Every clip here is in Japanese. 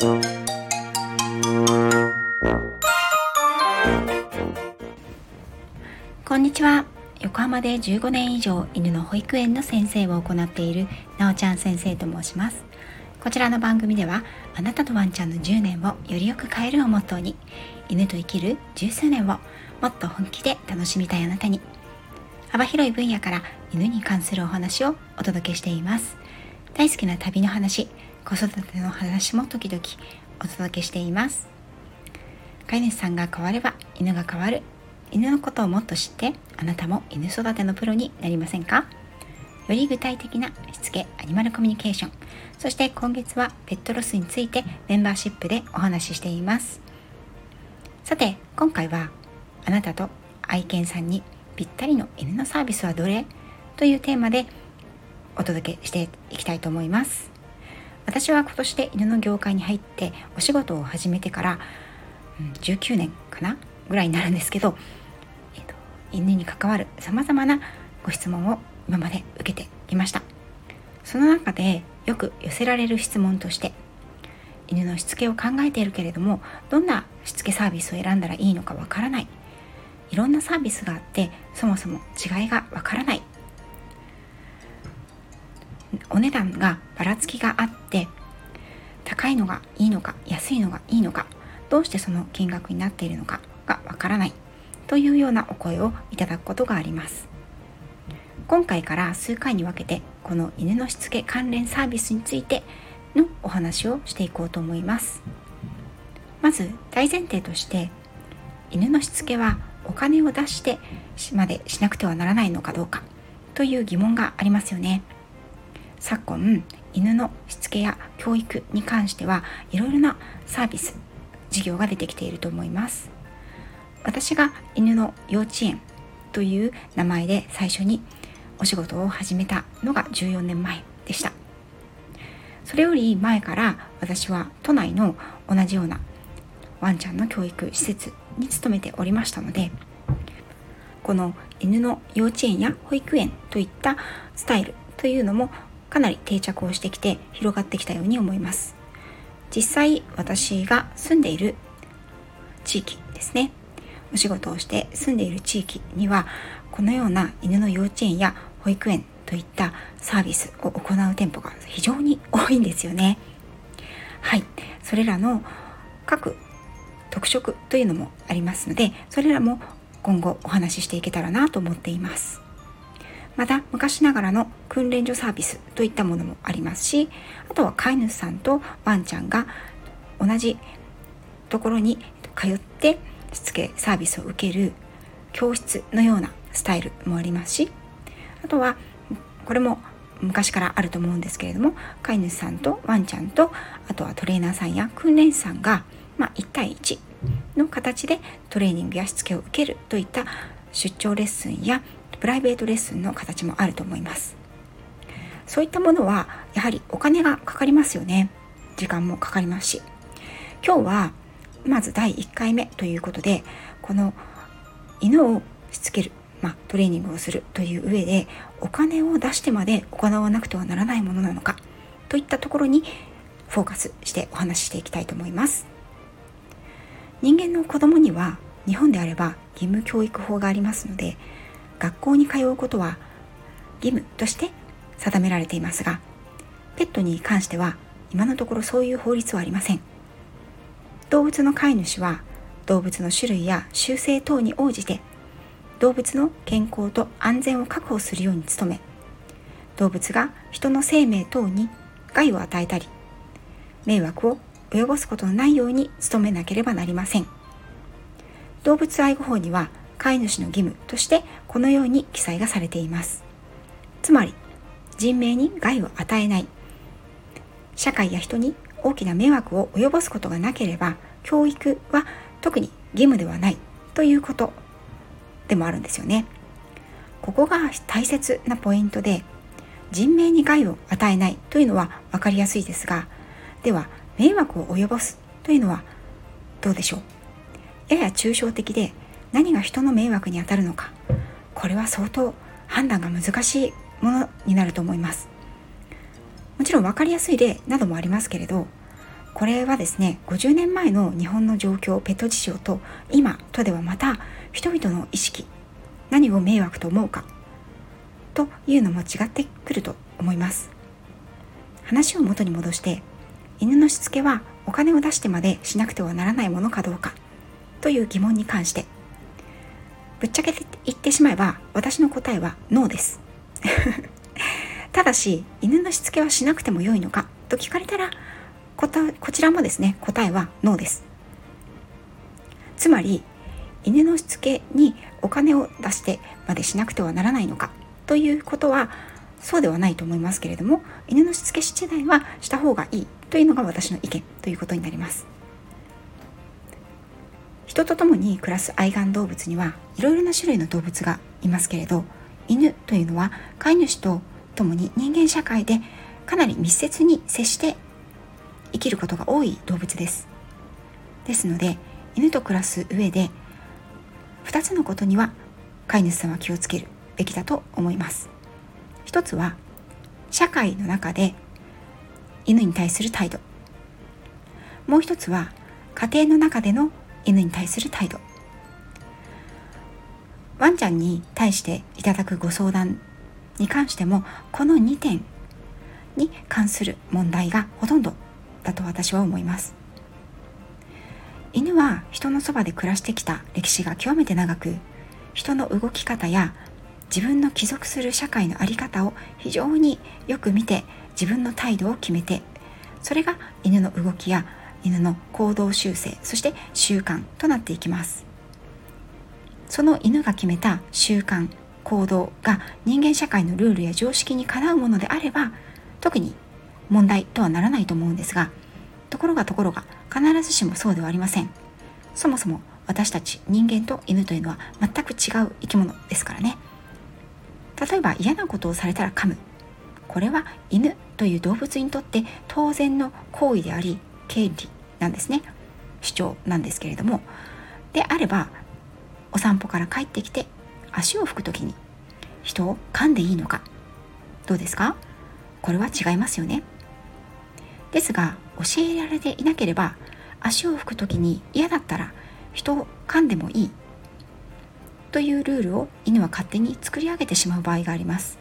こんにちは。横浜で15年以上犬の保育園の先生を行っているなおちゃん先生と申します。こちらの番組ではあなたとワンちゃんの10年をよりよく変えるをモットーに犬と生きる十数年をもっと本気で楽しみたいあなたに幅広い分野から犬に関するお話をお届けしています。大好きな旅の話子育ての話も時々お届けしています。飼い主さんが変われば犬が変わる。犬のことをもっと知ってあなたも犬育てのプロになりませんか？より具体的なしつけアニマルコミュニケーション。そして今月はペットロスについてメンバーシップでお話ししています。さて今回はあなたと愛犬さんにぴったりの犬のサービスはどれ？というテーマでお届けしていきたいと思います。私は今年で犬の業界に入ってお仕事を始めてから、うん、19年かなぐらいになるんですけど、えっと、犬に関わるさまざまなご質問を今まで受けてきました。その中でよく寄せられる質問として犬のしつけを考えているけれどもどんなしつけサービスを選んだらいいのかわからない。いろんなサービスがあってそもそも違いがわからない。お値段がばらつきがあって高いのがいいのか安いのがいいのかどうしてその金額になっているのかがわからないというようなお声をいただくことがあります。今回から数回に分けてこの犬のしつけ関連サービスについてのお話をしていこうと思います。まず大前提として犬のしつけはお金を出してまでしなくてはならないのかどうかという疑問がありますよね。昨今犬のしつけや教育に関してはいろいろなサービス事業が出てきていると思います。私が犬の幼稚園という名前で最初にお仕事を始めたのが14年前でした。それより前から私は都内の同じようなワンちゃんの教育施設に勤めておりましたのでこの犬の幼稚園や保育園といったスタイルというのもかなり定着をしてきて広がってきたように思います実際私が住んでいる地域ですねお仕事をして住んでいる地域にはこのような犬の幼稚園や保育園といったサービスを行う店舗が非常に多いんですよね。はい、それらの各特色というのもありますのでそれらも今後お話ししていけたらなと思っています。また昔ながらの訓練所サービスといったものもありますしあとは飼い主さんとワンちゃんが同じところに通ってしつけサービスを受ける教室のようなスタイルもありますしあとはこれも昔からあると思うんですけれども飼い主さんとワンちゃんとあとはトレーナーさんや訓練士さんが、まあ、1対1の形でトレーニングやしつけを受けるといった出張レッスンやプライベートレッスンの形もあると思います。そういったものはやはりお金がかかりますよね。時間もかかりますし。今日はまず第1回目ということでこの犬をしつける、まあ、トレーニングをするという上でお金を出してまで行わなくてはならないものなのかといったところにフォーカスしてお話ししていきたいと思います。人間の子供には日本であれば義務教育法がありますので学校に通うことは義務として定められていますがペットに関しては今のところそういう法律はありません。動物の飼い主は動物の種類や習性等に応じて動物の健康と安全を確保するように努め動物が人の生命等に害を与えたり迷惑を及ぼすことのないように努めなければなりません。動物愛護法には飼い主の義務としてこのように記載がされています。つまり人命に害を与えない。社会や人に大きな迷惑を及ぼすことがなければ教育は特に義務ではないということでもあるんですよね。ここが大切なポイントで人命に害を与えないというのは分かりやすいですがでは迷惑を及ぼすというのはどうでしょう？やや抽象的で何が人の迷惑にあたるのかこれは相当判断が難しいものになると思います。もちろん分かりやすい例などもありますけれどこれはですね50年前の日本の状況ペット事情と今とではまた人々の意識何を迷惑と思うかというのも違ってくると思います。話を元に戻して犬のしつけはお金を出してまでしなくてはならないものかどうかという疑問に関してぶっちゃけて言ってしまえば私の答えはノーです。ただし犬のしつけはしなくても良いのかと聞かれたらこちらもですね答えはノーです。つまり犬のしつけにお金を出してまでしなくてはならないのかということはそうではないと思いますけれども犬のしつけ次第はした方がいいというのが私の意見ということになります。人と共に暮らす愛玩動物にはいろいろな種類の動物がいますけれど犬というのは飼い主と共に人間社会でかなり密接に接して生きることが多い動物です。ですので犬と暮らす上で2つのことには飼い主さんは気をつけるべきだと思います。一つは社会の中で犬に対する態度。もう一つは家庭の中での犬に対する態度。ワンちゃんに対していただくご相談に関してもこの2点に関する問題がほとんどだと私は思います。犬は人のそばで暮らしてきた歴史が極めて長く人の動き方や自分の帰属する社会の在り方を非常によく見て自分の態度を決めてそれが犬の動きや犬の行動修正そして習慣となっていきます。その犬が決めた習慣行動が人間社会のルールや常識にかなうものであれば特に問題とはならないと思うんですがところがところが必ずしもそうではありません。そもそも私たち人間と犬というのは全く違う生き物ですからね。例えば嫌なことをされたら噛む。これは犬という動物にとって当然の行為であり権利なんですね。主張なんですけれども。であればお散歩から帰ってきて足を拭く時に人を噛んでいいのか。どうですか？これは違いますよね。ですが教えられていなければ足を拭く時に嫌だったら人を噛んでもいい。というルールを犬は勝手に作り上げてしまう場合があります。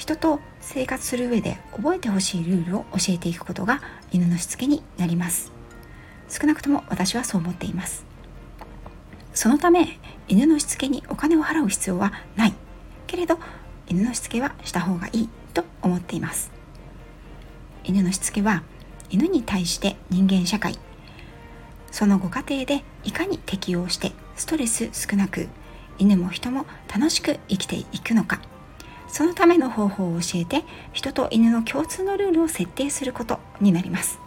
人と生活する上で覚えてほしいルールを教えていくことが犬のしつけになります。少なくとも私はそう思っています。そのため犬のしつけにお金を払う必要はない。けれど犬のしつけはした方がいいと思っています。犬のしつけは犬に対して人間社会。そのご家庭でいかに適応してストレス少なく犬も人も楽しく生きていくのか。そのための方法を教えて人と犬の共通のルールを設定することになります。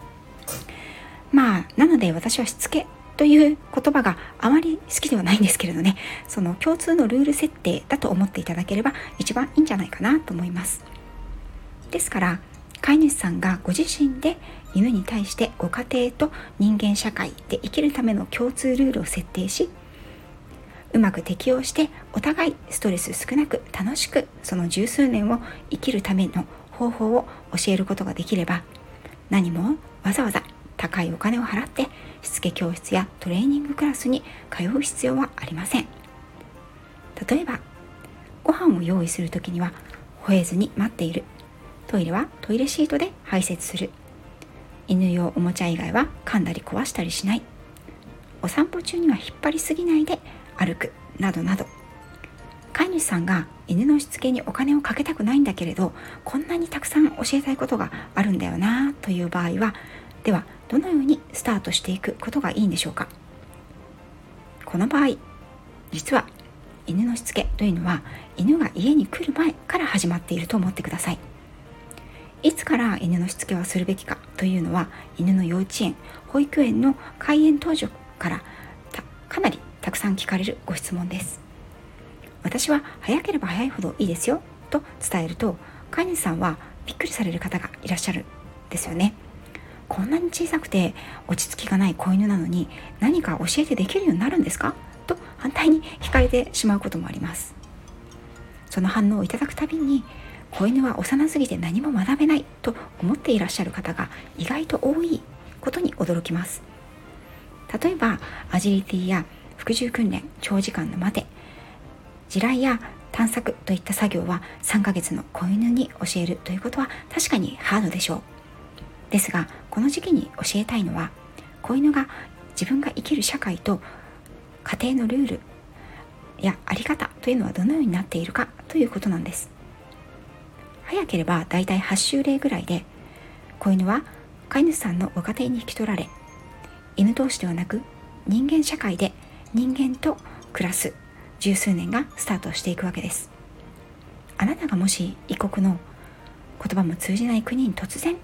まあなので私はしつけという言葉があまり好きではないんですけれどね。その共通のルール設定だと思っていただければ一番いいんじゃないかなと思います。ですから飼い主さんがご自身で犬に対してご家庭と人間社会で生きるための共通ルールを設定しうまく適応してお互いストレス少なく楽しくその十数年を生きるための方法を教えることができれば何もわざわざ高いお金を払ってしつけ教室やトレーニングクラスに通う必要はありません。例えばご飯を用意する時には吠えずに待っている。トイレはトイレシートで排泄する。犬用おもちゃ以外は噛んだり壊したりしない。お散歩中には引っ張りすぎないで歩くなどなど。飼い主さんが犬のしつけにお金をかけたくないんだけれどこんなにたくさん教えたいことがあるんだよなという場合はではどのようにスタートしていくことがいいんでしょうか？この場合実は犬のしつけというのは犬が家に来る前から始まっていると思ってください。いつから犬のしつけはするべきかというのは犬の幼稚園保育園の開園当初からかなりたくさん聞かれるご質問です。私は早ければ早いほどいいですよと伝えると飼い主さんはびっくりされる方がいらっしゃるんですよね。こんなに小さくて落ち着きがない子犬なのに何か教えてできるようになるんですか？と反対に聞かれてしまうこともあります。その反応をいただくたびに子犬は幼すぎて何も学べないと思っていらっしゃる方が意外と多いことに驚きます。例えばアジリティや服従訓練長時間の待て。地雷や探索といった作業は3ヶ月の子犬に教えるということは確かにハードでしょう。ですがこの時期に教えたいのは子犬が自分が生きる社会と家庭のルールや在り方というのはどのようになっているかということなんです。早ければだいたい8週例ぐらいで子犬は飼い主さんのご家庭に引き取られ犬同士ではなく人間社会で人間と暮らす十数年がスタートしていくわけです。あなたがもし異国の言葉も通じない国に突然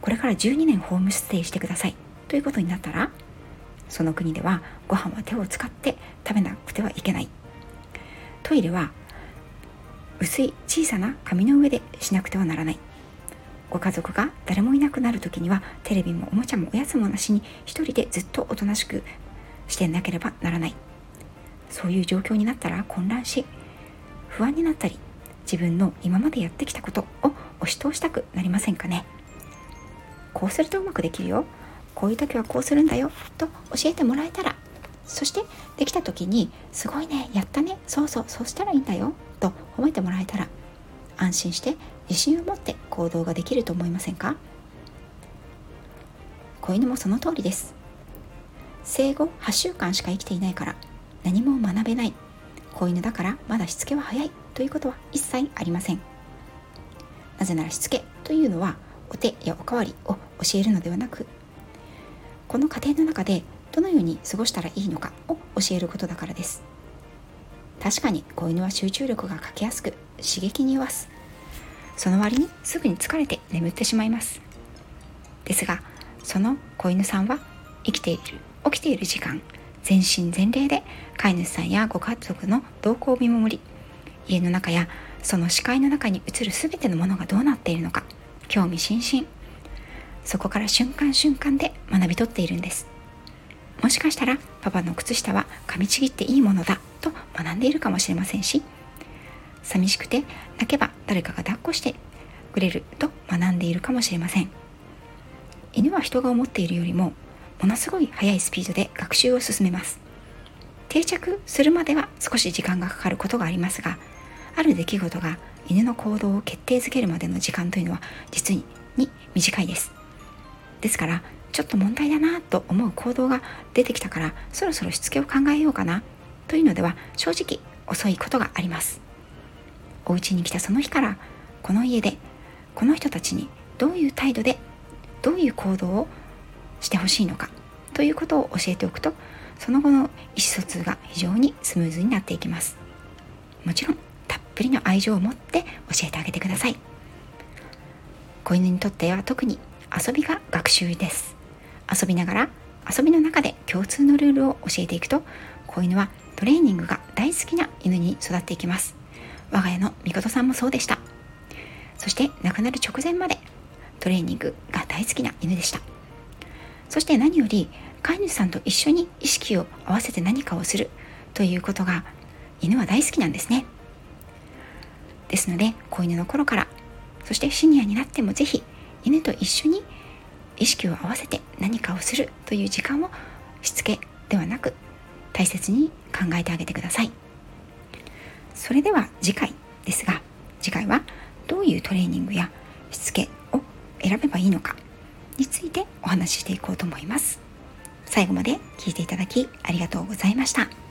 これから12年ホームステイしてください。ということになったらその国ではご飯は手を使って食べなくてはいけない。トイレは薄い小さな紙の上でしなくてはならない。ご家族が誰もいなくなる時にはテレビもおもちゃもおやつもなしに一人でずっとおとなしくしてなければならない。そういう状況になったら混乱し不安になったり自分の今までやってきたことを押し通したくなりませんかね。こうするとうまくできるよ。こういう時はこうするんだよ。と教えてもらえたら。そしてできた時にすごいねやったね。そうそうそうしたらいいんだよ。と褒めてもらえたら安心して自信を持って行動ができると思いませんか？子犬もその通りです。生後8週間しか生きていないから何も学べない。子犬だからまだしつけは早い。ということは一切ありません。なぜならしつけというのはお手やおかわりを教えるのではなくこの過程の中でどのように過ごしたらいいのかを教えることだからです。確かに子犬は集中力が欠けやすく刺激に弱す。その割にすぐに疲れて眠ってしまいます。ですがその子犬さんは生きている。起きている時間全身全霊で飼い主さんやご家族の動向を見守り家の中やその視界の中に映る全てのものがどうなっているのか興味津々。そこから瞬間瞬間で学び取っているんです。もしかしたらパパの靴下は噛みちぎっていいものだと学んでいるかもしれませんし寂しくて泣けば誰かが抱っこしてくれると学んでいるかもしれません。犬は人が思っているよりもものすごい速いスピードで学習を進めます。定着するまでは少し時間がかかることがありますがある出来事が犬の行動を決定づけるまでの時間というのは実に短いです。ですからちょっと問題だなと思う行動が出てきたからそろそろしつけを考えようかなというのでは正直遅いことがあります。お家に来たその日からこの家でこの人たちにどういう態度でどういう行動をしてほしいのかということを教えておくとその後の意思疎通が非常にスムーズになっていきます。もちろんたっぷりの愛情を持って教えてあげてください。子犬にとっては特に遊びが学習です。遊びながら遊びの中で共通のルールを教えていくと子犬はトレーニングが大好きな犬に育っていきます。我が家のみことさんもそうでした。そして亡くなる直前までトレーニングが大好きな犬でした。そして何より飼い主さんと一緒に意識を合わせて何かをするということが犬は大好きなんですね。ですので子犬の頃からそしてシニアになってもぜひ犬と一緒に意識を合わせて何かをするという時間をしつけではなく大切に考えてあげてください。それでは次回ですが次回はどういうトレーニングやしつけを選べばいいのかについてお話ししていこうと思います最後まで聞いていただきありがとうございました。